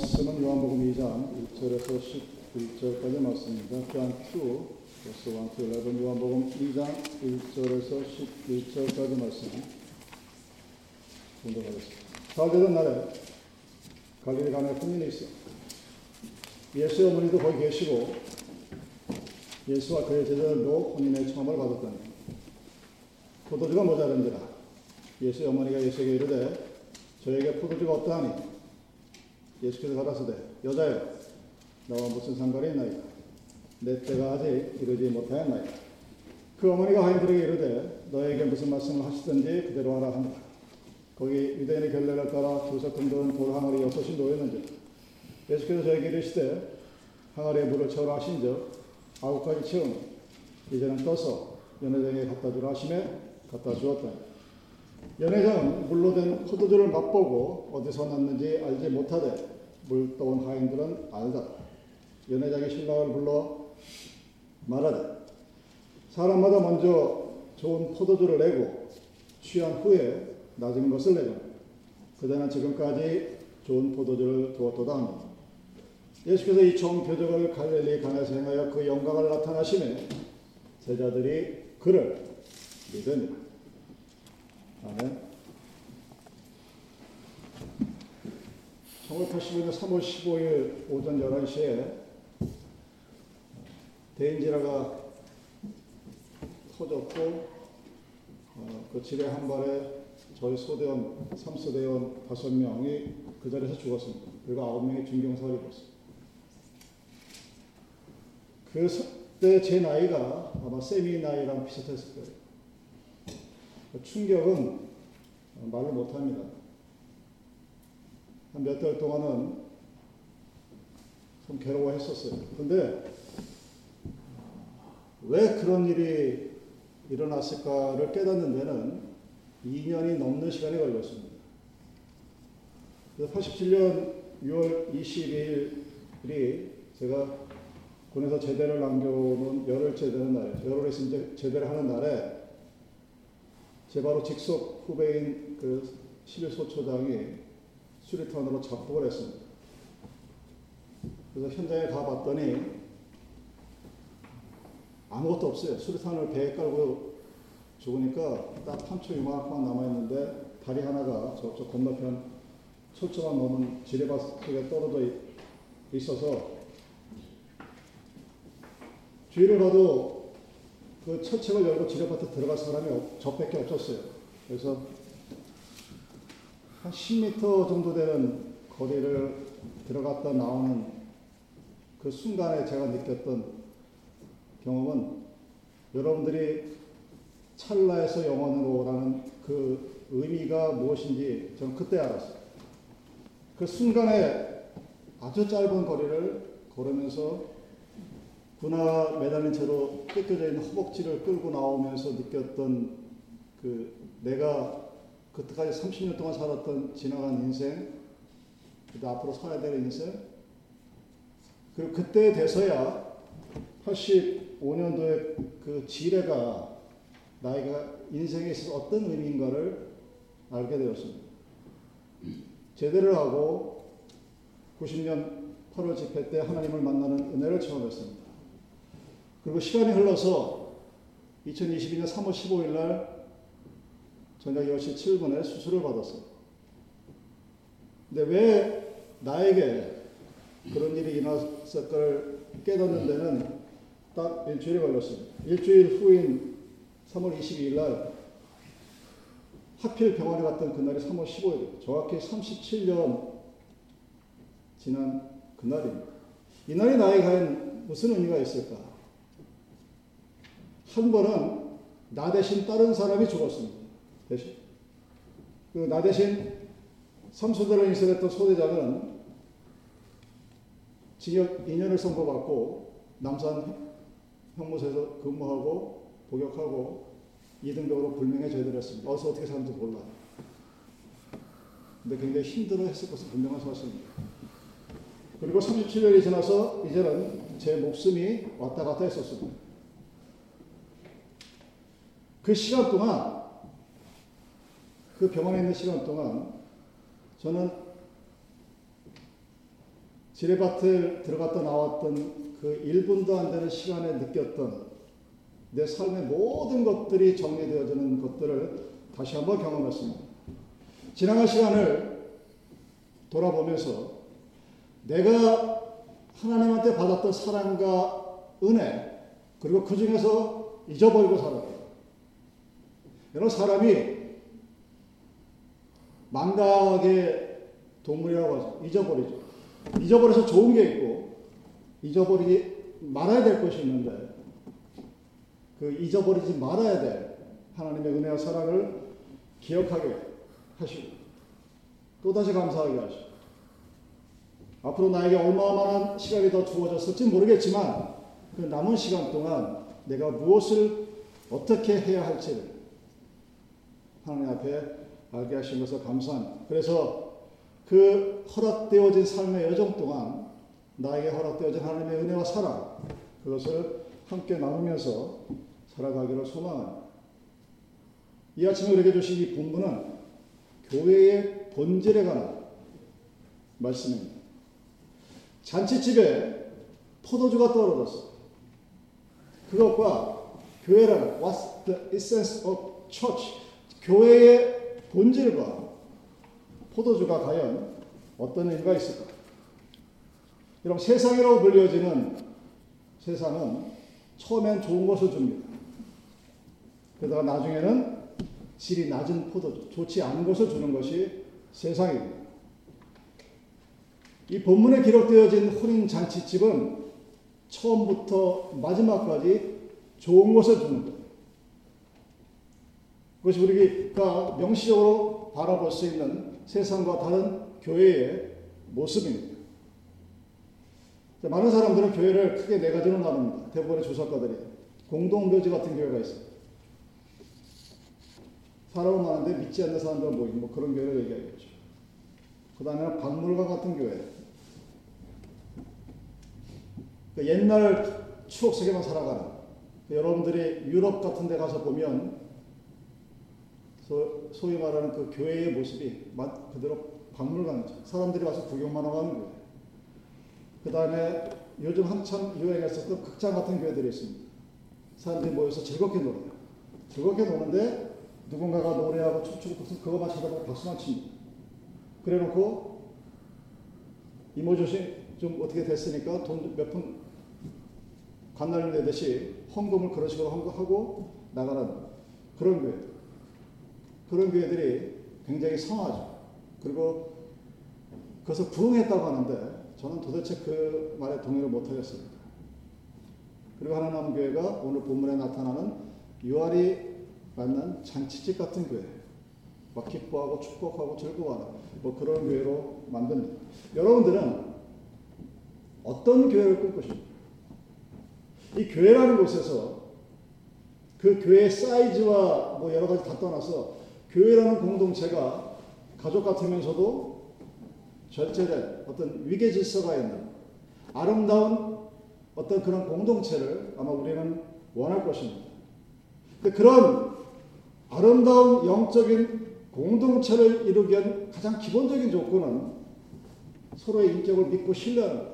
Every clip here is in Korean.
말씀은 요한복음 2장 1절에서 11절까지 말씀입니다. John 2, verse 1 to 11, 요한복음 2장 1절에서 11절까지 말씀 공독하겠습니다. 사흘되던 날에 갈릴리 가나에 혼인이 있어 예수의 어머니도 거기 계시고 예수와 그의 제자들도 혼인의 청함을 받았다니 포도주가 모자른지라 예수의 어머니가 예수에게 이르되 저에게 포도주가 어떠하니 예수께서 가라사대 여자여 나와 무슨 상관이 있나이까? 내 때가 아직 이르지 못하였나이까? 그 어머니가 하인들에게 이르되 너에게 무슨 말씀을 하시든지 그대로 하라 한다. 거기 유대인의 결례를 따라 정도는 돌 항아리 여섯이 놓였는지. 예수께서 저에게 이르시되 항아리에 물을 채우라 하신즉 아홉 가지 채우니 이제는 떠서 연회장에 갖다 주라 하심에 갖다 주었다 연회장은 물로 된 포도주를 맛보고 어디서 났는지 알지 못하되 물 떠온 하인들은 알다. 연회장이 신랑을 불러 말하되 사람마다 먼저 좋은 포도주를 내고 취한 후에 낮은 것을 내고 그대는 지금까지 좋은 포도주를 두었도다 하니 예수께서 이 총 표적을 갈릴리 강에서 행하여 그 영광을 나타나심에 제자들이 그를 믿으니라. 아멘. 1985년 3월 15일 오전 11시에 대인지라가 터졌고 어, 그 지뢰 한 발에 저희 소대원 3소대원 5명이 그 자리에서 죽었습니다. 그리고 9명이 중경사를 입었습니다. 그때 제 나이가 아마 세미 나이랑 비슷했을 거예요. 그 충격은 말을 못합니다. 한 몇 달 동안은 좀 괴로워했었어요. 근데 왜 그런 일이 일어났을까를 깨닫는 데는 2년이 넘는 시간이 걸렸습니다. 87년 6월 22일이 제가 군에서 제대를 남겨놓은 열흘째 되는 날에 열흘에서 이제 제대를 하는 날에 제 바로 직속 후배인 그 11소초장이 수리탄으로 잡폭을 했습니다. 그래서 현장에 가봤더니 아무것도 없어요. 수리탄을 배에 깔고 죽으니까 딱 판초 이만큼만 남아있는데 다리 하나가 저쪽 건너편 철조망 넘은 지뢰밭 속에 떨어져 있어서 뒤를 봐도 그 철책을 열고 지뢰밭에 들어갈 사람이 저밖에 없었어요. 그래서 한 10m 정도 되는 거리를 들어갔다 나오는 그 순간에 제가 느꼈던 경험은 여러분들이 찰나에서 영원으로라는 그 의미가 무엇인지 저는 그때 알았어요. 그 순간에 아주 짧은 거리를 걸으면서 군화 매달린 채로 뜯겨져 있는 허벅지를 끌고 나오면서 느꼈던 그 내가 그때까지 30년 동안 살았던 지나간 인생, 그리고 앞으로 살아야 될 인생, 그리고 그때 돼서야 85년도에 그 지뢰가 나이가 인생에 있어서 어떤 의미인가를 알게 되었습니다. 제대를 하고 90년 8월 집회 때 하나님을 만나는 은혜를 처음 했습니다. 그리고 시간이 흘러서 2022년 3월 15일 날 저녁 10시 7분에 수술을 받았어요. 근데 왜 나에게 그런 일이 일어났을까를 깨닫는 데는 딱 일주일이 걸렸습니다. 일주일 후인 3월 22일 날 하필 병원에 갔던 그날이 3월 15일, 정확히 37년 지난 그날입니다. 이날이 나에게 과연 무슨 의미가 있을까? 한 번은 나 대신 다른 사람이 죽었습니다. 대신. 그 나 대신 삼소대를 인설했던 소대장은 징역 2년을 선고받고 남산 형무소에서 근무하고 복역하고 2등병으로 불명예 제대했습니다. 어디서 어떻게 사는지 몰라. 근데 굉장히 힘들어 했을 것은 분명한 사실입니다. 그리고 37년이 지나서 이제는 제 목숨이 왔다 갔다 했었습니다. 그 시간 동안, 그 병원에 있는 시간 동안 저는 지뢰밭을 들어갔다 나왔던 그 1분도 안 되는 시간에 느꼈던 내 삶의 모든 것들이 정리되어지는 것들을 다시 한번 경험했습니다. 지나간 시간을 돌아보면서 내가 하나님한테 받았던 사랑과 은혜, 그리고 그 중에서 잊어버리고 살았다. 여러분, 사람이 망각의 동물이라고 하죠. 잊어버리죠. 잊어버려서 좋은 게 있고, 잊어버리지 말아야 될 것이 있는데, 그 잊어버리지 말아야 될 하나님의 은혜와 사랑을 기억하게 하시고, 또다시 감사하게 하시고, 앞으로 나에게 얼마만한 시간이 더 주어졌을지 모르겠지만, 그 남은 시간 동안 내가 무엇을 어떻게 해야 할지를 하나님 앞에 알게 것을 감사합니다. 그래서 그 허락되어진 삶의 여정 동안 나에게 허락되어진 하나님의 은혜와 사랑 그것을 함께 나누면서 살아가기를 소망합니다. 이 아침에 우리에게 주신 이 본문은 교회의 본질에 관한 말씀입니다. 잔치집에 포도주가 떨어졌어. 그것과 교회라는 What's the essence of church? 교회의 본질과 포도주가 과연 어떤 의미가 있을까? 여러분 세상이라고 불려지는 세상은 처음엔 좋은 것을 줍니다. 그러다가 나중에는 질이 낮은 포도주, 좋지 않은 것을 주는 것이 세상입니다. 이 본문에 기록되어진 혼인 잔치집은 처음부터 마지막까지 좋은 것을 주는 거예요. 그것이 우리가 명시적으로 바라볼 수 있는 세상과 다른 교회의 모습입니다. 많은 사람들은 교회를 크게 네 가지로 나눕니다. 대부분의 조사가들이. 공동묘지 같은 교회가 있어요. 사람은 많은데 믿지 않는 사람들 모이는 뭐 그런 교회를 얘기하겠죠. 그 다음에는 박물관 같은 교회. 그 옛날 추억 속에만 살아가는. 여러분들이 유럽 같은 데 가서 보면 소, 위 말하는 그 교회의 모습이 그대로 박물관이죠. 사람들이 와서 구경만 하고 하는 거예요. 그 다음에 요즘 한참 유행했었던 극장 같은 교회들이 있습니다. 사람들이 모여서 즐겁게 놀아요. 즐겁게 노는데 누군가가 노래하고 춤추고 그것만 쳐다보고 박수만 칩니다. 그래 놓고 이모저씨 좀 어떻게 됐으니까 돈 몇 푼 관날 내듯이 헌금을 그런 식으로 하고 나가는 그런 교회. 그런 교회들이 굉장히 성하죠. 그리고 그것을 부응했다고 하는데 저는 도대체 그 말에 동의를 못하겠습니다. 그리고 하나 남은 교회가 오늘 본문에 나타나는 유아리 만난 잔치집 같은 교회. 막 기뻐하고 축복하고 즐거워하는 뭐 그런 교회로 만듭니다. 여러분들은 어떤 교회를 꿈꾸십니까? 이 교회라는 곳에서 그 교회 사이즈와 뭐 여러 가지 다 떠나서 교회라는 공동체가 가족 같으면서도 절제된 어떤 위계 질서가 있는 아름다운 어떤 그런 공동체를 아마 우리는 원할 것입니다. 근데 그런 아름다운 영적인 공동체를 이루기 위한 가장 기본적인 조건은 서로의 인격을 믿고 신뢰하는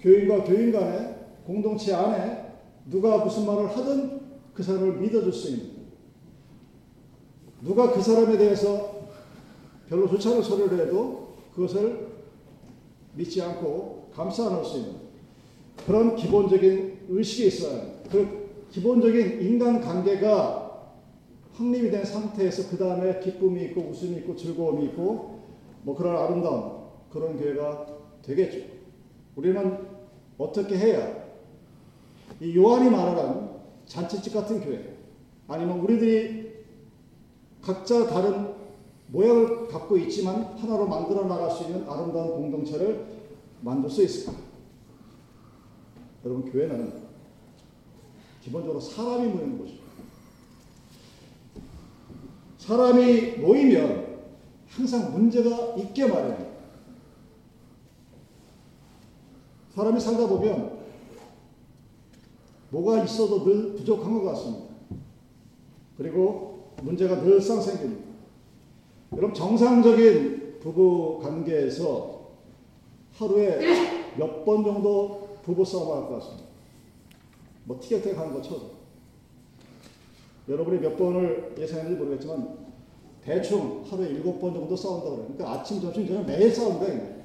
교인과 교인 간의 공동체 안에 누가 무슨 말을 하든 그 사람을 믿어줄 수 있는 누가 그 사람에 대해서 별로 좋지 소리를 해도 그것을 믿지 않고 감싸 안을 수 있는 그런 기본적인 의식이 있어야 그 기본적인 인간 관계가 확립이 된 상태에서 그 다음에 기쁨이 있고 웃음이 있고 즐거움이 있고 뭐 그런 아름다운 그런 교회가 되겠죠. 우리는 어떻게 해야 이 요한이 말하는 잔치집 같은 교회 아니면 우리들이 각자 다른 모양을 갖고 있지만 하나로 만들어 나갈 수 있는 아름다운 공동체를 만들 수 있을까? 여러분, 교회는 기본적으로 사람이 모이는 곳입니다. 사람이 모이면 항상 문제가 있게 마련입니다. 사람이 살다 보면 뭐가 있어도 늘 부족한 것 같습니다. 그리고 문제가 늘상 생깁니다. 여러분 정상적인 부부 관계에서 하루에 몇 번 정도 부부 싸움을 할 것 같습니다. 뭐 티격태격 하는 거 쳐도. 여러분이 몇 번을 예상했는지 모르겠지만 대충 하루에 일곱 번 정도 싸운다 그래요. 그러니까 아침, 점심, 저녁 매일 거예요.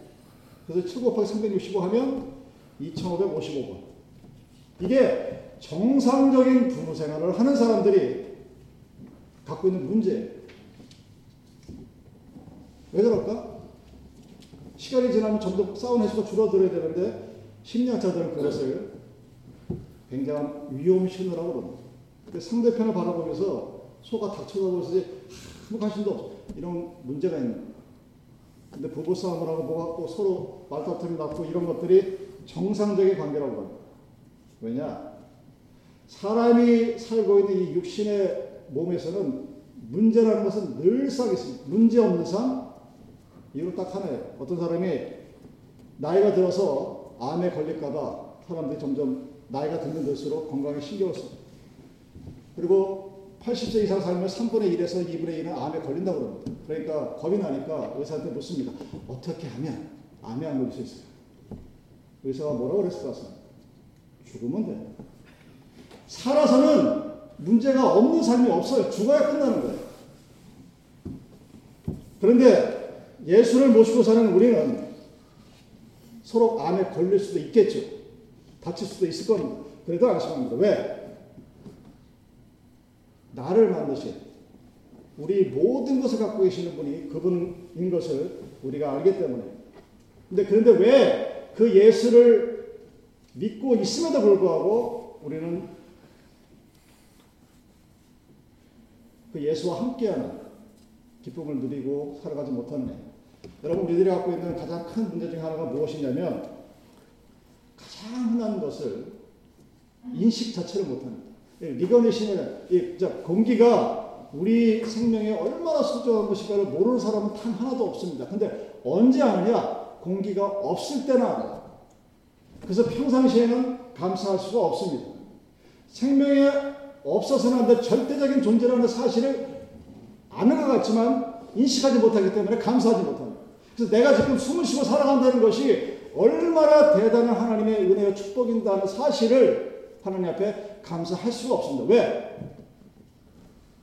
그래서 7 곱하기 365 하면 2555번. 이게 정상적인 부부 생활을 하는 사람들이 갖고 있는 문제예요. 왜 그럴까? 시간이 지나면 점점 싸운 횟수가 줄어들어야 되는데 심리학자들은 그것을 굉장한 위험 신호라고 그럽니다. 상대편을 바라보면서 소가 있으지 아무 관심도 없어. 이런 문제가 있는. 근데 부부싸움을 하고 뭐가 또 서로 말다툼이 났고 이런 것들이 정상적인 관계라고 합니다. 왜냐? 사람이 살고 있는 이 육신의 몸에서는 문제라는 것은 늘상 있습니다. 문제 없는 삶, 이유는 딱 하나예요. 어떤 사람이 나이가 들어서 암에 걸릴까봐 사람들이 점점 나이가 들면 들수록 건강에 신경을 써. 그리고 80세 이상 살면 3분의 1에서 2분의 1은 암에 걸린다고 그럽니다. 그러니까 겁이 나니까 의사한테 묻습니다. 어떻게 하면 암에 안 걸릴 수 있어요? 의사가 뭐라고 그랬을 것. 죽으면 돼. 살아서는 문제가 없는 삶이 없어요. 죽어야 끝나는 거예요. 그런데 예수를 모시고 사는 우리는 서로 암에 걸릴 수도 있겠죠. 다칠 수도 있을 겁니다. 그래도 안심합니다. 왜? 나를 만드신 우리 모든 것을 갖고 계시는 분이 그분인 것을 우리가 알기 때문에. 근데 그런데 왜 그 예수를 믿고 있음에도 불구하고 우리는 그 예수와 함께하는 기쁨을 누리고 살아가지 못하느냐. 여러분, 우리들이 갖고 있는 가장 큰 문제 중 하나가 무엇이냐면 가장 흔한 것을 인식 자체를 못합니다. 리거니션을, 이 공기가 우리 생명에 얼마나 소중한 것인가를 모르는 사람은 단 하나도 없습니다. 근데 언제 아느냐? 공기가 없을 때나 알아요. 그래서 평상시에는 감사할 수가 없습니다. 생명에 없어서는 안 될 절대적인 존재라는 사실을 아는 것 같지만 인식하지 못하기 때문에 감사하지 못합니다. 그래서 내가 지금 숨을 쉬고 살아간다는 것이 얼마나 대단한 하나님의 은혜와 축복인다는 사실을 하나님 앞에 감사할 수가 없습니다. 왜?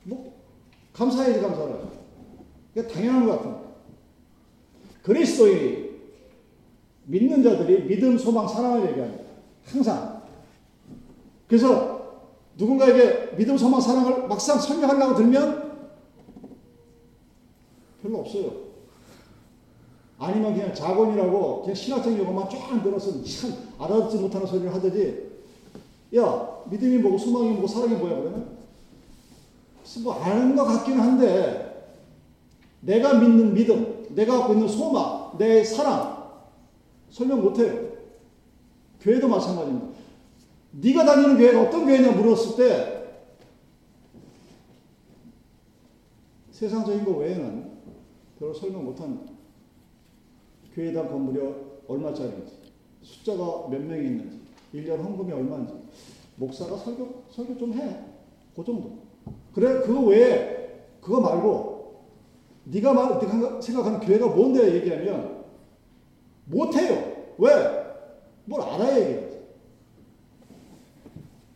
뭐, 감사해야지 감사를. 이게 당연한 것 같은 그리스도인이 믿는 자들이 믿음, 소망, 사랑을 얘기합니다. 항상. 그래서 누군가에게 믿음, 소망, 사랑을 막상 설명하려고 들면 별로 없어요. 아니면 그냥 자본이라고 그냥 신학적 용어만 쫙 늘어서 참 알아듣지 못하는 소리를 하더지 야 믿음이 뭐고 소망이 뭐고 사랑이 뭐야 그러면 뭐 아는 것 같기는 한데 내가 믿는 믿음 내가 갖고 있는 소망 내 사랑 설명 못해요. 교회도 마찬가지입니다. 네가 다니는 교회가 어떤 교회냐 물었을 때 세상적인 것 외에는 별로 설명 못합니다. 교회당 건물이 얼마짜리인지, 숫자가 몇 명이 있는지, 1년 헌금이 얼마인지, 목사가 설교, 설교 좀 해. 그 정도. 그래, 그거 외에, 그거 말고, 네가 말, 생각하는 교회가 뭔데 얘기하면, 못해요. 왜? 뭘 알아야 얘기하지.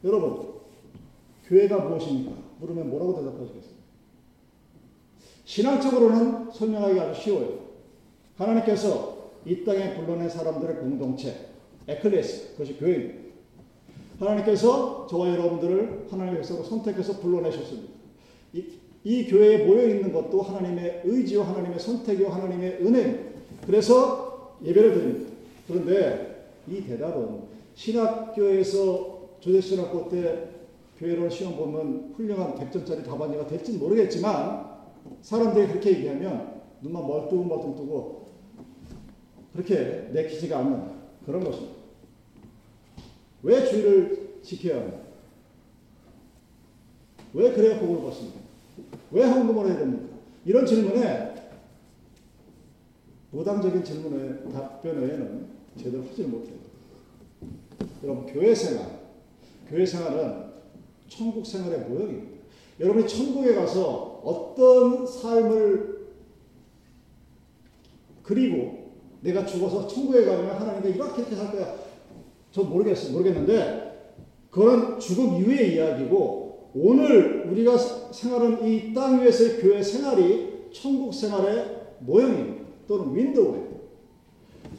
여러분, 교회가 무엇입니까? 물으면 뭐라고 대답하시겠어요? 신앙적으로는 설명하기 아주 쉬워요. 하나님께서 이 땅에 불러낸 사람들의 공동체, 에클레스, 그것이 교회입니다. 하나님께서 저와 여러분들을 백성으로 선택해서 불러내셨습니다. 이, 이 교회에 모여 있는 것도 하나님의 의지와 하나님의 선택이와 하나님의 은혜입니다. 그래서 예배를 드립니다. 그런데 이 대답은 신학교에서 조대신학교 때 교회론 시험 보면 훌륭한 100점짜리 답안지가 될지는 모르겠지만 사람들이 그렇게 얘기하면 눈만 멀뚱멀뚱 뜨고 그렇게 내키지가 않는 그런 것입니다. 왜 주의를 지켜야 합니까? 왜 그래야 복을 받습니까? 왜 헌금을 해야 됩니까? 이런 질문에 무당적인 질문의 답변 외에는 제대로 하지를 못해요. 여러분, 교회 생활, 교회 생활은 천국 생활의 모형입니다. 여러분이 천국에 가서 어떤 삶을 그리고 내가 죽어서 천국에 가면 하나님께 이렇게 이렇게 살 거야. 저 모르겠어요. 모르겠는데 그건 죽음 이후의 이야기고 오늘 우리가 생활하는 이땅 위에서의 교회 생활이 천국 생활의 모형입니다. 또는 윈도우예요.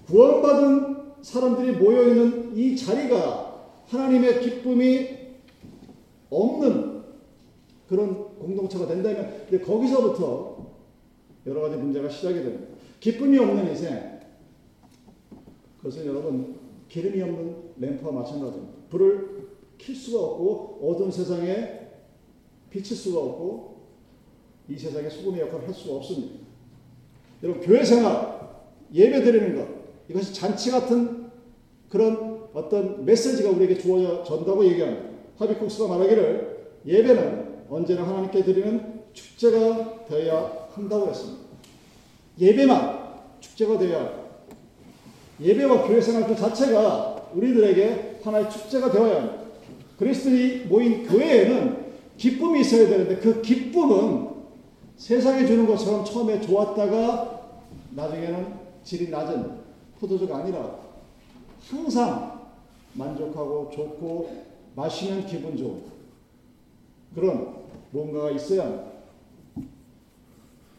구원받은 사람들이 모여 있는 이 자리가 하나님의 기쁨이 없는 그런 공동체가 된다면 이제 거기서부터 여러 가지 문제가 시작이 됩니다. 기쁨이 없는 인생. 그것은 여러분 기름이 없는 램프와 마찬가지입니다. 불을 킬 수가 없고 어두운 세상에 비칠 수가 없고 이 세상에 소금의 역할을 할 수가 없습니다. 여러분 교회 생활 예배 드리는 것 이것이 잔치 같은 그런 어떤 메시지가 우리에게 주어져다고 얘기합니다. 하비쿡스가 말하기를 예배는 언제나 하나님께 드리는 축제가 되어야 한다고 했습니다. 예배만 축제가 되어야 예배와 교회 생활 그 자체가 우리들에게 하나의 축제가 되어야 합니다. 그리스도인이 모인 교회에는 기쁨이 있어야 되는데 그 기쁨은 세상에 주는 것처럼 처음에 좋았다가 나중에는 질이 낮은 포도주가 아니라 항상 만족하고 좋고 마시면 기분 좋은 그런 뭔가가 있어야.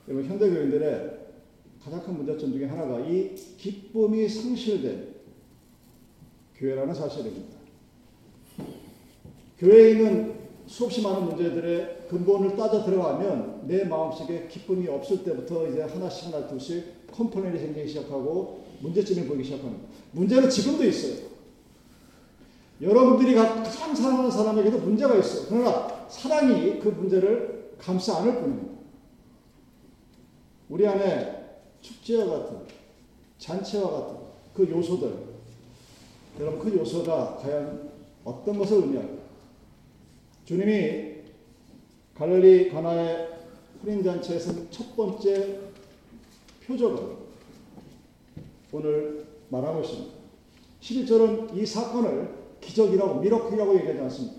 여러분 현대교인들의 가장 큰 문제점 중에 하나가 이 기쁨이 상실된 교회라는 사실입니다. 교회에 있는 수없이 많은 문제들의 근본을 따져 들어가면 내 마음속에 기쁨이 없을 때부터 이제 하나씩 하나 둘씩 complain이 생기기 시작하고 문제점이 보이기 시작합니다. 문제는 지금도 있어요. 여러분들이 가장 사랑하는 사람에게도 문제가 있어요. 그러나 사랑이 그 문제를 감싸 안을 뿐입니다. 우리 안에 축제와 같은 잔치와 같은 그 요소들 여러분 그 요소가 과연 어떤 것을 의미할까? 주님이 갈릴리 가나의 혼인 잔치에서 첫 번째 표적을 오늘 말하고 있습니다. 11절은 이 사건을 기적이라고 미러클이라고 얘기하지 않습니다.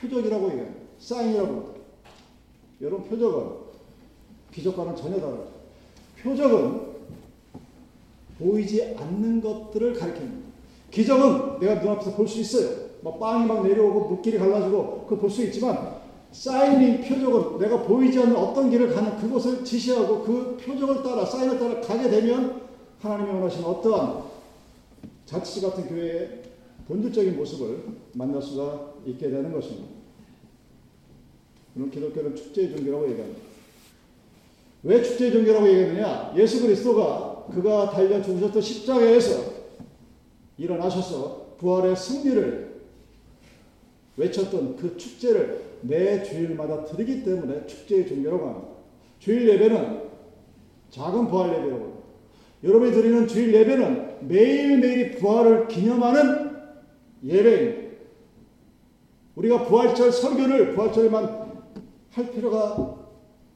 표적이라고 얘기합니다. 사인이라고. 여러분 표적은 기적과는 전혀 다르죠. 표적은 보이지 않는 것들을 가리킵니다. 기적은 내가 눈앞에서 볼 수 있어요. 막 빵이 막 내려오고 물길이 갈라지고 그걸 볼수 있지만 사인인 표적은 내가 보이지 않는 어떤 길을 가는 그곳을 지시하고 그 표적을 따라 사인을 따라 가게 되면 하나님이 원하시는 어떠한 자치 같은 교회의 본질적인 모습을 만날 수가 있게 되는 것입니다. 그럼 기독교는 축제의 종교라고 얘기합니다. 왜 축제의 종교라고 얘기하느냐? 예수 그리스도가 그가 달려 죽으셨던 십자가에서 일어나셔서 부활의 승리를 외쳤던 그 축제를 매 주일마다 드리기 때문에 축제의 종교라고 합니다. 주일 예배는 작은 부활 예배라고 합니다. 여러분이 드리는 주일 예배는 매일매일 부활을 기념하는 예배입니다. 우리가 부활절 설교를 부활절에만 할 필요가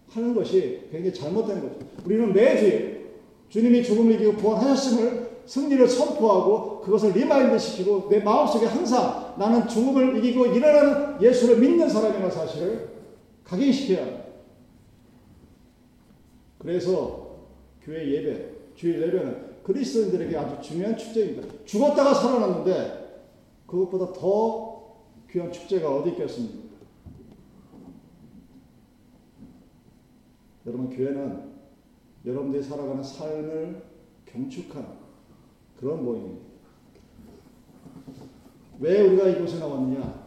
하는 것이 굉장히 잘못된 거죠. 우리는 매주일 주님이 죽음을 이기고 부활하셨음을 승리를 선포하고 그것을 remind 시키고 내 마음속에 항상 나는 죽음을 이기고 일어나는 예수를 믿는 사람이라는 사실을 각인시켜야 합니다. 그래서 교회 예배, 주일 예배는 그리스도인들에게 아주 중요한 축제입니다. 죽었다가 살아났는데 그것보다 더 귀한 축제가 어디 있겠습니까? 여러분 교회는 여러분들이 살아가는 삶을 경축하는 그런 모임입니다. 왜 우리가 이곳에 나왔느냐?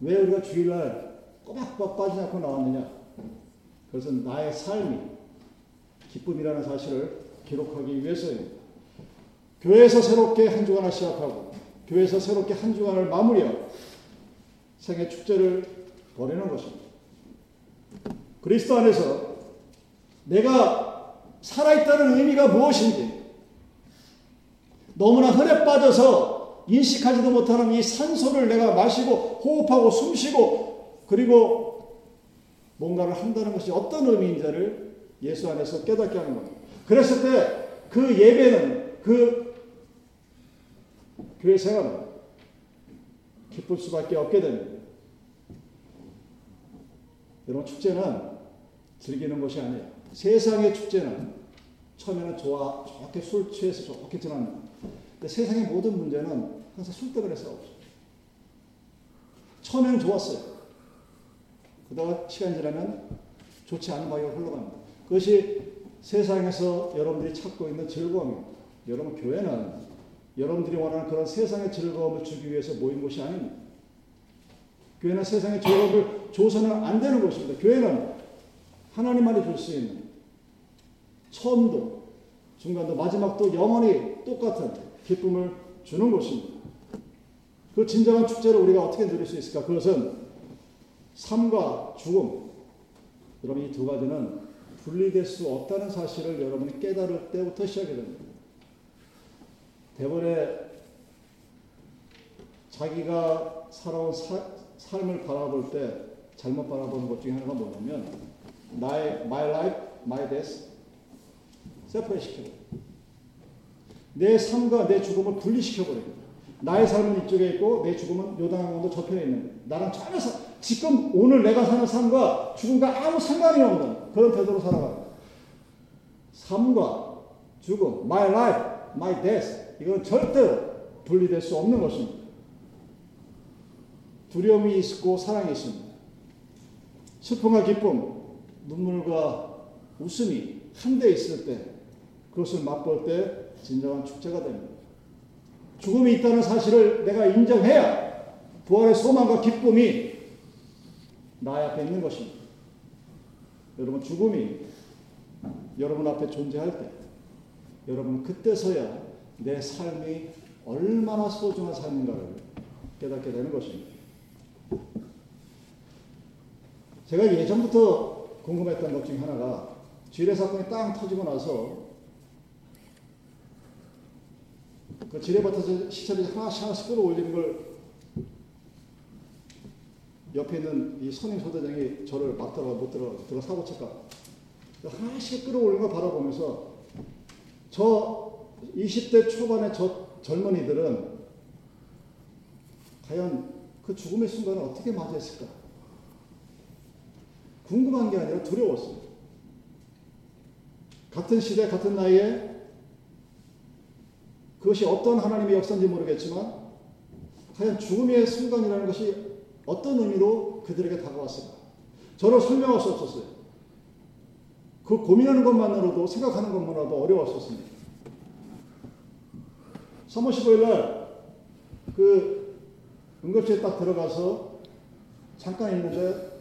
왜 우리가 주일날 꼬박꼬박 빠지지 않고 나왔느냐? 그것은 나의 삶이 기쁨이라는 사실을 기록하기 위해서입니다. 교회에서 새롭게 한 주간을 시작하고 교회에서 새롭게 한 주간을 마무리하고 생애 축제를 보내는 것입니다. 그리스도 안에서 내가 살아있다는 의미가 무엇인지 너무나 흐려 빠져서 인식하지도 못하는 이 산소를 내가 마시고 호흡하고 숨쉬고 그리고 뭔가를 한다는 것이 어떤 의미인지를 예수 안에서 깨닫게 하는 겁니다. 그랬을 때 그 예배는 그 교회 생활은 기쁠 수밖에 없게 됩니다. 여러분 축제는 즐기는 것이 아니에요. 세상의 축제는 처음에는 좋아, 좋게 술 취해서 좋게 지납니다. 근데 세상의 모든 문제는 항상 술 때문에 싸우죠. 처음에는 좋았어요. 그러다가 시간이 지나면 좋지 않은 방향으로 흘러갑니다. 그것이 세상에서 여러분들이 찾고 있는 즐거움입니다. 여러분 교회는 여러분들이 원하는 그런 세상의 즐거움을 주기 위해서 모인 곳이 아닙니다. 교회는 세상의 즐거움을 줘서는 안 되는 곳입니다. 교회는 하나님만이 줄 수 있는 처음도 중간도 마지막도 영원히 똑같은 기쁨을 주는 곳입니다. 그 진정한 축제를 우리가 어떻게 누릴 수 있을까? 그것은 삶과 죽음. 여러분 이 두 가지는 분리될 수 없다는 사실을 여러분이 깨달을 때부터 시작이 됩니다. 대번에 자기가 살아온 사, 삶을 바라볼 때 잘못 바라보는 것 중에 하나가 뭐냐면 나의 my life, my death 시켜요. 내 삶과 내 죽음을 분리시켜버립니다. 나의 삶은 이쪽에 있고 내 죽음은 요단강도 저편에 있는. 나랑 전혀 사, 지금 오늘 내가 사는 삶과 죽음과 아무 상관이 없는 그런 태도로 살아가요. 삶과 죽음, my life, my death 이건 절대로 분리될 수 없는 것입니다. 두려움이 있고 사랑이 있습니다. 슬픔과 기쁨, 눈물과 웃음이 한데 있을 때 그것을 맛볼 때 진정한 축제가 됩니다. 죽음이 있다는 사실을 내가 인정해야 부활의 소망과 기쁨이 나의 앞에 있는 것입니다. 여러분 죽음이 여러분 앞에 존재할 때 여러분 그때서야 내 삶이 얼마나 소중한 삶인가를 깨닫게 되는 것입니다. 제가 예전부터 궁금했던 것 중에 하나가 지뢰 사건이 땅 터지고 나서 그 지뢰밭에서 시체를 하나씩 하나씩 끌어올리는 걸 옆에 있는 이 선임 소대장이 저를 막다가 못 들어 들어 사고 칠까 하나씩 끌어올리는 걸 바라보면서 저 20대 초반의 저 젊은이들은 과연 그 죽음의 순간을 어떻게 맞이했을까? 궁금한 게 아니라 두려웠습니다. 같은 시대, 같은 나이에 그것이 어떤 하나님의 역사인지 모르겠지만 과연 죽음의 순간이라는 것이 어떤 의미로 그들에게 다가왔을까? 저를 설명할 수 없었어요. 그 고민하는 것만으로도 생각하는 것만으로도 어려웠었습니다. 3월 15일 날 그 응급실에 딱 들어가서 잠깐 있는데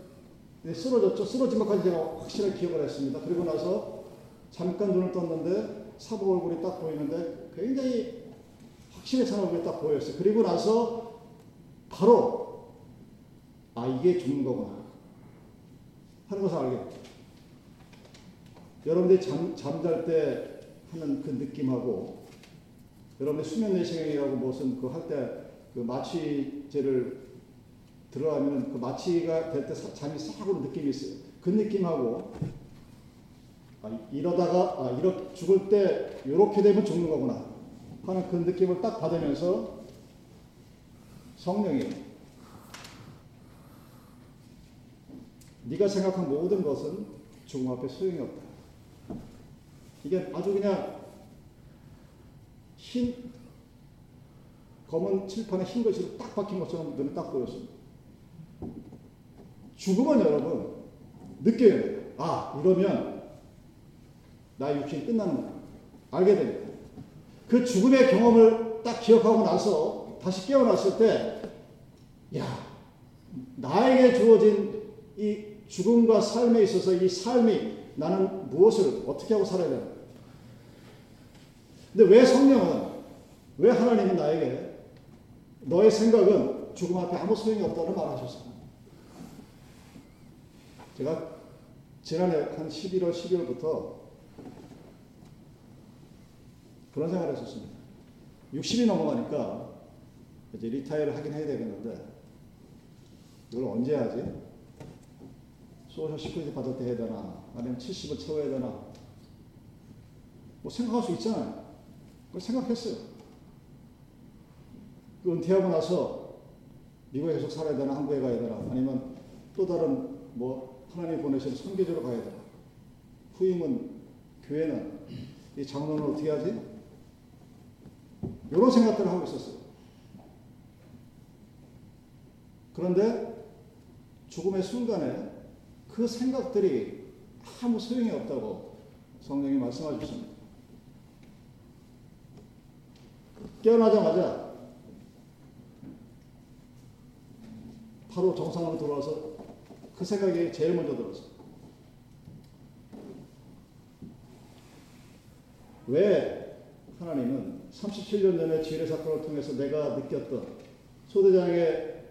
쓰러졌죠. 쓰러진 것까지 제가 확실하게 기억을 했습니다. 그리고 나서 잠깐 눈을 떴는데 사부 얼굴이 딱 보이는데 굉장히 확실히 찬 얼굴이 딱 보였어요. 그리고 나서 바로 아 이게 죽는 거구나 하는 것을 알게 됐죠. 여러분들이 잠, 잠잘 때 하는 그 느낌하고 여러분의 수면 내시경이라고 무슨 그 할 때 그 마취제를 들어가면 그 마취가 될 때 잠이 싹 오는 느낌이 있어요. 그 느낌하고 아, 이러다가 아, 이렇게 죽을 때 이렇게 되면 죽는 거구나 하는 그 느낌을 딱 받으면서 성령이 네가 생각한 모든 것은 죽음 앞에 소용이 없다. 이게 아주 그냥 흰 검은 칠판에 흰 글씨로 딱 박힌 것처럼 눈에 딱 보였습니다. 죽음은 여러분 느껴야 돼요. 아 이러면 나의 육신이 끝나는. 알게 됩니다. 그 죽음의 경험을 딱 기억하고 나서 다시 깨어났을 때, 야, 나에게 주어진 이 죽음과 삶에 있어서 이 삶이 나는 무엇을 어떻게 하고 살아야 되나? 근데 왜 성령은, 왜 하나님은 나에게 너의 생각은 죽음 앞에 아무 소용이 없다는 말 하셨습니다. 제가 지난해 한 11월, 12월부터 그런 생각을 했었습니다. 60이 넘어가니까 이제 retire를 하긴 해야 되겠는데 이걸 언제 하지? Social Security 받을 때 해야 되나? 아니면 70을 채워야 되나? 뭐 생각할 수 있잖아요. 생각했어요. 그 은퇴하고 나서 미국에 계속 살아야 되나? 한국에 가야 되나? 아니면 또 다른 뭐 하나님 보내신 선교지로 가야 되나? 후임은 교회는 이 장로는 어떻게 하지? 이런 생각들을 하고 있었어요. 그런데 죽음의 순간에 그 생각들이 아무 소용이 없다고 성령이 말씀해 주십니다. 깨어나자마자 바로 정상으로 돌아와서 그 생각이 제일 먼저 들었어요. 왜 하나님은 37년 전에 지뢰 사건을 통해서 내가 느꼈던 소대장의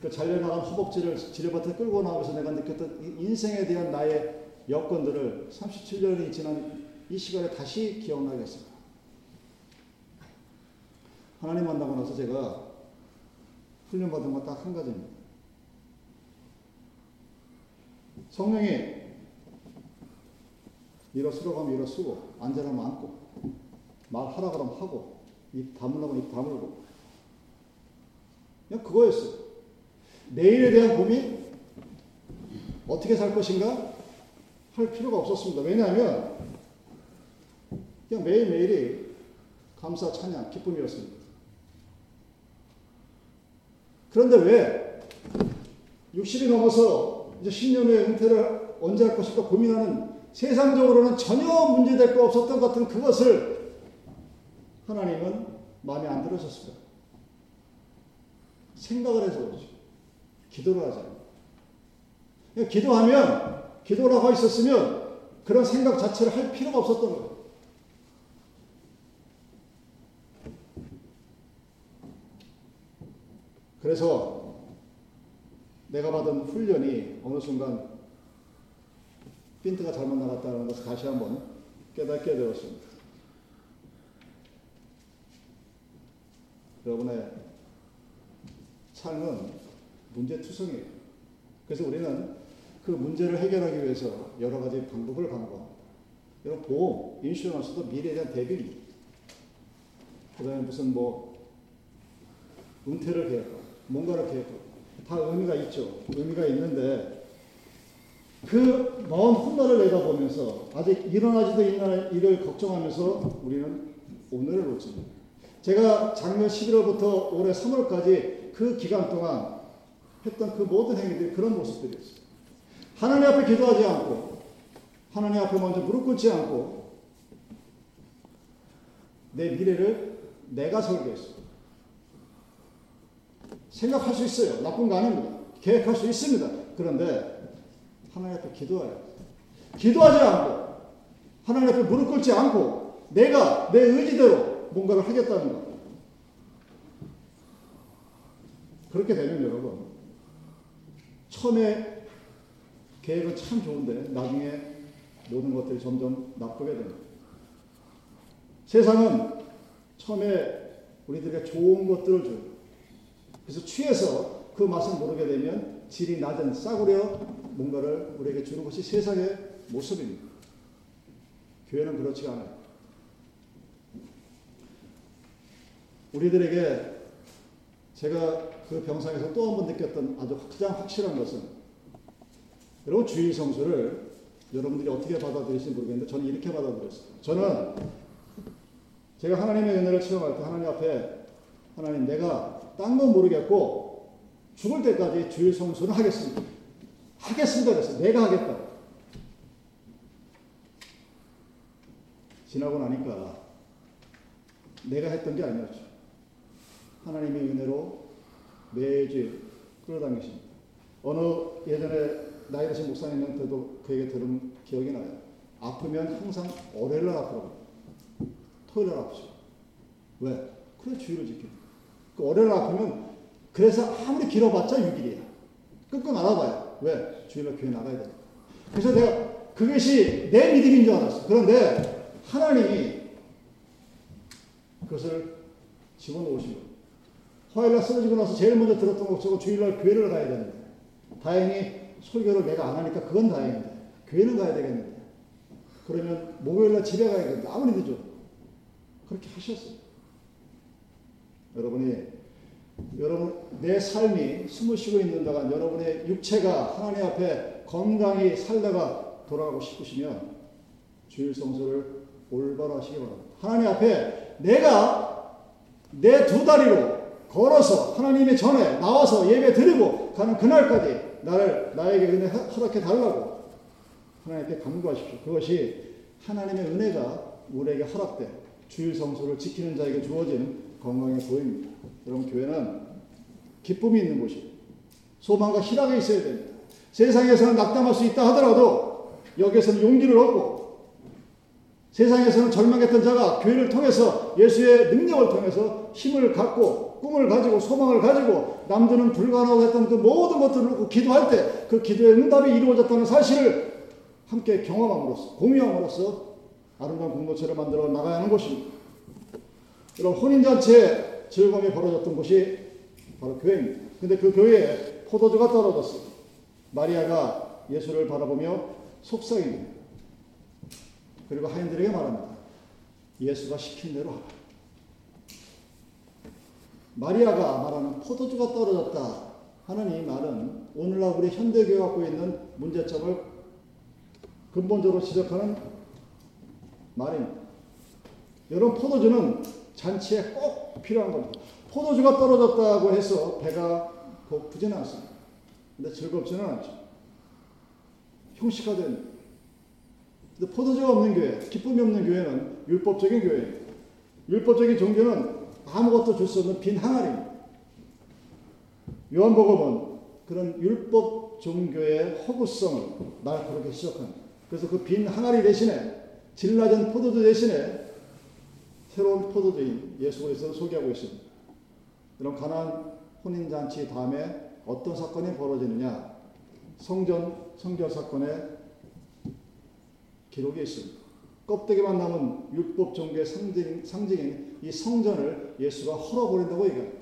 그 잘려나간 허벅지를 지뢰밭에 끌고 나오면서 내가 느꼈던 인생에 대한 나의 여건들을 37년이 지난 이 시간에 다시 기억나게 했습니다. 하나님 만나고 나서 제가 훈련받은 건 딱 한 가지입니다. 성령이 일어서라고 하면 일어서고 앉으라면 앉고 말하라 그러면 하고 입 다물라고 입 다물고 그냥 그거였어요. 내일에 대한 고민 어떻게 살 것인가 할 필요가 없었습니다. 왜냐하면 그냥 매일매일이 감사 찬양 기쁨이었습니다. 그런데 왜 60이 넘어서 이제 10년 후에 은퇴를 언제 할 것일까 고민하는 세상적으로는 전혀 문제될 거 없었던 것 같은 그것을 하나님은 마음에 안 들으셨습니다. 생각을 해서 그렇죠. 기도를 하잖아요. 기도하면, 기도라고 있었으면 그런 생각 자체를 할 필요가 없었던 거예요. 그래서 내가 받은 훈련이 어느 순간 핀트가 잘못 나갔다는 것을 다시 한번 깨닫게 되었습니다. 여러분의 삶은 문제투성이에요. 그래서 우리는 그 문제를 해결하기 위해서 여러 가지 방법을 강구합니다. 여러분, 보험, 인슈런스도 미래에 대한 대비입니다. 그 다음에 무슨 뭐, 은퇴를 계획하고, 뭔가를 계획하고, 다 의미가 있죠. 의미가 있는데, 그 먼 훗날을 내다보면서 아직 일어나지도 않는 일을 걱정하면서 우리는 오늘을 놓칩니다. 제가 작년 11월부터 올해 3월까지 그 기간 동안 했던 그 모든 행위들이 그런 모습들이었어요. 하나님 앞에 기도하지 않고, 하나님 앞에 먼저 무릎 꿇지 않고, 내 미래를 내가 설계했어요. 생각할 수 있어요. 나쁜 거 아닙니다. 계획할 수 있습니다. 그런데 하나님 앞에 기도해요. 기도하지 않고 하나님 앞에 무릎 꿇지 않고 내가 내 의지대로 뭔가를 하겠다는 것. 그렇게 되면 여러분 처음에 계획은 참 좋은데 나중에 모든 것들이 점점 나쁘게 됩니다. 세상은 처음에 우리들에게 좋은 것들을 줘요. 그래서 취해서 그 맛을 모르게 되면 질이 낮은 싸구려 뭔가를 우리에게 주는 것이 세상의 모습입니다. 교회는 그렇지 않아요. 우리들에게 제가 그 병상에서 또 한 번 느꼈던 아주 가장 확실한 것은 여러분 주일 성수를 여러분들이 어떻게 받아들일지 모르겠는데 저는 이렇게 받아들였어요. 저는 제가 하나님의 은혜를 체험할 때 하나님 앞에 하나님 내가 딴 건 모르겠고 죽을 때까지 주일 성수는 하겠습니다. 하겠습니다. 그래서 내가 하겠다. 지나고 나니까 내가 했던 게 아니었죠. 하나님의 은혜로 매주 끌어당기십니다. 어느 예전에 나이 드신 목사님한테도 그 얘기 들은 기억이 나요. 아프면 항상 월요일 날 아프라고. 토요일 날 아프죠. 왜? 그래 주의를 지켜. 그 월요일 아프면 그래서 아무리 길어봤자 6일이야. 끙끙 앓아봐요. 왜? 주일날 교회 나가야 돼. 그래서 내가 그것이 내 믿음인 줄 알았어. 그런데 하나님이 그것을 집어넣으신 거예요. 화요일날 쓰러지고 나서 제일 먼저 들었던 것처럼 주일날 교회를 가야 되는데 다행히 설교를 내가 안 하니까 그건 다행인데 교회는 가야 되겠는데 그러면 목요일날 집에 가야겠는데 아무리 늦어 그렇게 하셨어요. 여러분이 여러분 내 삶이 숨을 쉬고 있는 동안 여러분의 육체가 하나님 앞에 건강히 살다가 돌아가고 싶으시면 주일 성수를 올바로 하시기 바랍니다. 하나님 앞에 내가 내 두 다리로 걸어서 하나님의 전에 나와서 예배 드리고 가는 그날까지 나를 나에게 은혜 허락해 달라고 하나님께 간구하십시오. 그것이 하나님의 은혜가 우리에게 허락돼 주일 성소를 지키는 자에게 주어지는 건강의 보입니다. 여러분 교회는 기쁨이 있는 곳이 소망과 희락이 있어야 됩니다. 세상에서는 낙담할 수 있다 하더라도 여기에서는 용기를 얻고 세상에서는 절망했던 자가 교회를 통해서 예수의 능력을 통해서 힘을 갖고 꿈을 가지고 소망을 가지고 남들은 불가능하고 했던 그 모든 것들을 놓고 기도할 때 그 기도의 응답이 이루어졌다는 사실을 함께 경험함으로써 공유함으로써 아름다운 공동체를 만들어 나가야 하는 것입니다. 이런 혼인잔치에 즐거움이 벌어졌던 곳이 바로 교회입니다. 근데 그 교회에 포도주가 떨어졌어요. 마리아가 예수를 바라보며 속삭입니다. 그리고 하인들에게 말합니다. 예수가 시킨 대로 하라. 마리아가 말하는 포도주가 떨어졌다 하는 이 말은 오늘날 우리 현대교회 갖고 있는 문제점을 근본적으로 지적하는 말입니다. 여러분 포도주는 잔치에 꼭 필요한 겁니다. 포도주가 떨어졌다고 해서 배가 고프지는 않습니다. 근데 즐겁지는 않죠. 형식화 된 근데 포도주가 없는 교회, 기쁨이 없는 교회는 율법적인 교회예요. 율법적인 종교는 아무것도 줄 수 없는 빈 항아리입니다. 요한복음은 그런 율법 종교의 허구성을 날카롭게 지적합니다. 그래서 그 빈 항아리 대신에 질라진 포도주 대신에 새로운 포도주인 예수 그리스도를 소개하고 있습니다. 이런 가난 혼인 잔치 다음에 어떤 사건이 벌어지느냐? 성전 성결 사건의 기록에 있습니다. 껍데기만 남은 율법 종교의 상징, 상징인 이 성전을 예수가 헐어버린다고 얘기합니다.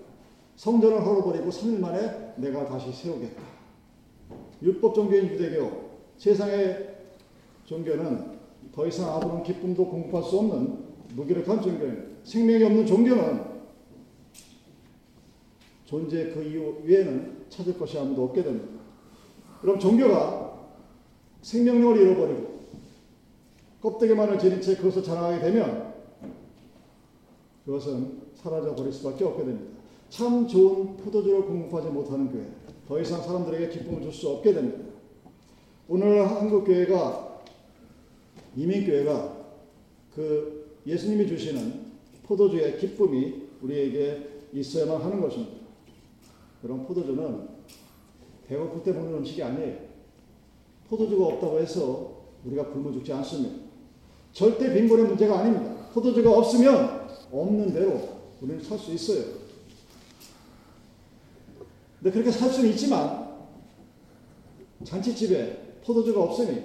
성전을 헐어버리고 3일 만에 내가 다시 세우겠다. 율법 종교인 유대교, 세상의 종교는 더 이상 아무런 기쁨도 공급할 수 없는 무기력한 종교입니다. 생명이 없는 종교는 존재 그 이유 외에는 찾을 것이 아무도 없게 됩니다. 그럼 종교가 생명력을 잃어버리고 껍데기만을 지닌 채 그것을 자랑하게 되면 그것은 사라져 버릴 수밖에 없게 됩니다. 참 좋은 포도주를 공급하지 못하는 교회, 더 이상 사람들에게 기쁨을 줄 수 없게 됩니다. 오늘 한국 교회가 이민 교회가 그 예수님이 주시는 포도주의 기쁨이 우리에게 있어야만 하는 것입니다. 그런 포도주는 배고플 때 먹는 음식이 아니에요. 포도주가 없다고 해서 우리가 굶어 죽지 않습니다. 절대 빈곤의 문제가 아닙니다. 포도주가 없으면 없는 대로 우리는 살 수 있어요. 근데 그렇게 살 수는 있지만 잔치집에 포도주가 없으니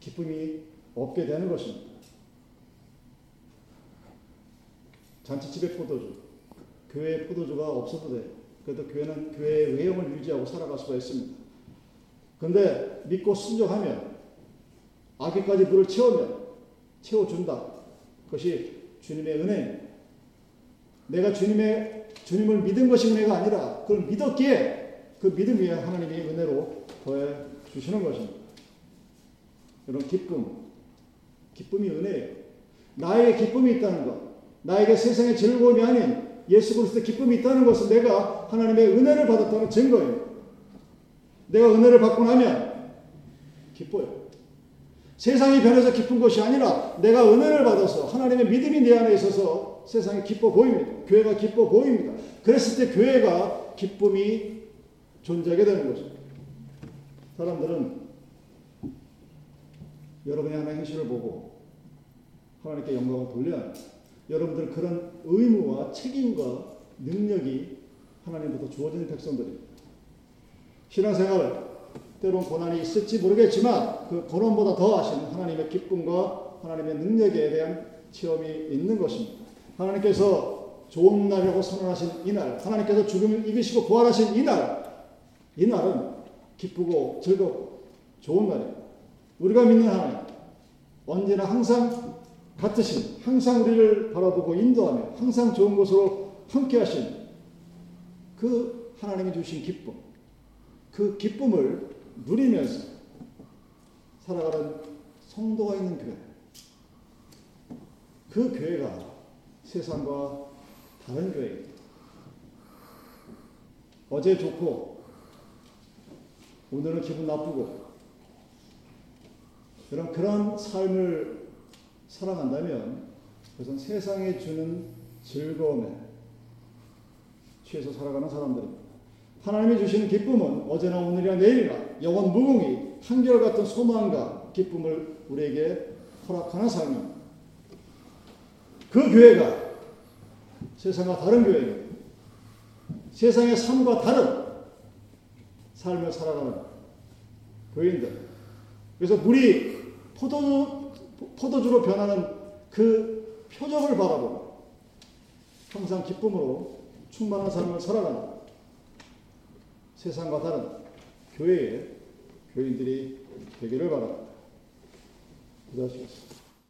기쁨이 없게 되는 것입니다. 잔치집의 포도주, 교회의 포도주가 없어도 돼. 그래도 교회는 교회의 외형을 유지하고 살아갈 수가 있습니다. 근데 믿고 순종하면 아기까지 물을 채우면 채워준다. 그것이 주님의 은혜. 내가 주님의 주님을 믿은 것이 은혜가 아니라 그걸 믿었기에 그 믿음 위에 하나님이 은혜로 더해 주시는 것입니다. 이런 기쁨, 기쁨이 은혜예요. 나에게 기쁨이 있다는 것, 나에게 세상의 즐거움이 아닌 예수 그리스도의 기쁨이 있다는 것은 내가 하나님의 은혜를 받았다는 증거예요. 내가 은혜를 받고 나면 기뻐요. 세상이 변해서 기쁜 것이 아니라 내가 은혜를 받아서 하나님의 믿음이 내 안에 있어서 세상이 기뻐 보입니다. 교회가 기뻐 보입니다. 그랬을 때 교회가 기쁨이 존재하게 되는 거죠. 사람들은 여러분의 하나의 행실을 보고 하나님께 영광을 돌려야 합니다. 여러분들은 그런 의무와 책임과 능력이 하나님부터 주어지는 백성들입니다. 신앙생활 때론 고난이 있을지 모르겠지만 그 고난보다 더하신 하나님의 기쁨과 하나님의 능력에 대한 체험이 있는 것입니다. 하나님께서 좋은 날이라고 선언하신 이날, 하나님께서 죽음을 이기시고 부활하신 이날, 이날은 기쁘고 즐겁고 좋은 날입니다. 우리가 믿는 하나님, 언제나 항상 같으신, 항상 우리를 바라보고 인도하며 항상 좋은 곳으로 함께 하신 그 하나님이 주신 기쁨, 그 기쁨을 누리면서 살아가는 성도가 있는 교회. 그 교회가 세상과 다른 교회입니다. 어제 좋고 오늘은 기분 나쁘고 그런 그런 삶을 살아간다면 그것은 세상에 주는 즐거움에 취해서 살아가는 사람들입니다. 하나님이 주시는 기쁨은 어제나 오늘이나 내일이나 영원 무궁히 한결같은 소망과 기쁨을 우리에게 허락하는 삶입니다. 그 교회가 세상과 다른 교회입니다. 세상의 삶과 다른 삶을 살아가는 교인들. 그래서 물이 포도, 포도주로 변하는 그 표적을 바라보고 항상 기쁨으로 충만한 삶을 살아가는 세상과 다른 교회의 교인들이 되기를 바랍니다. 기도하시겠습니다.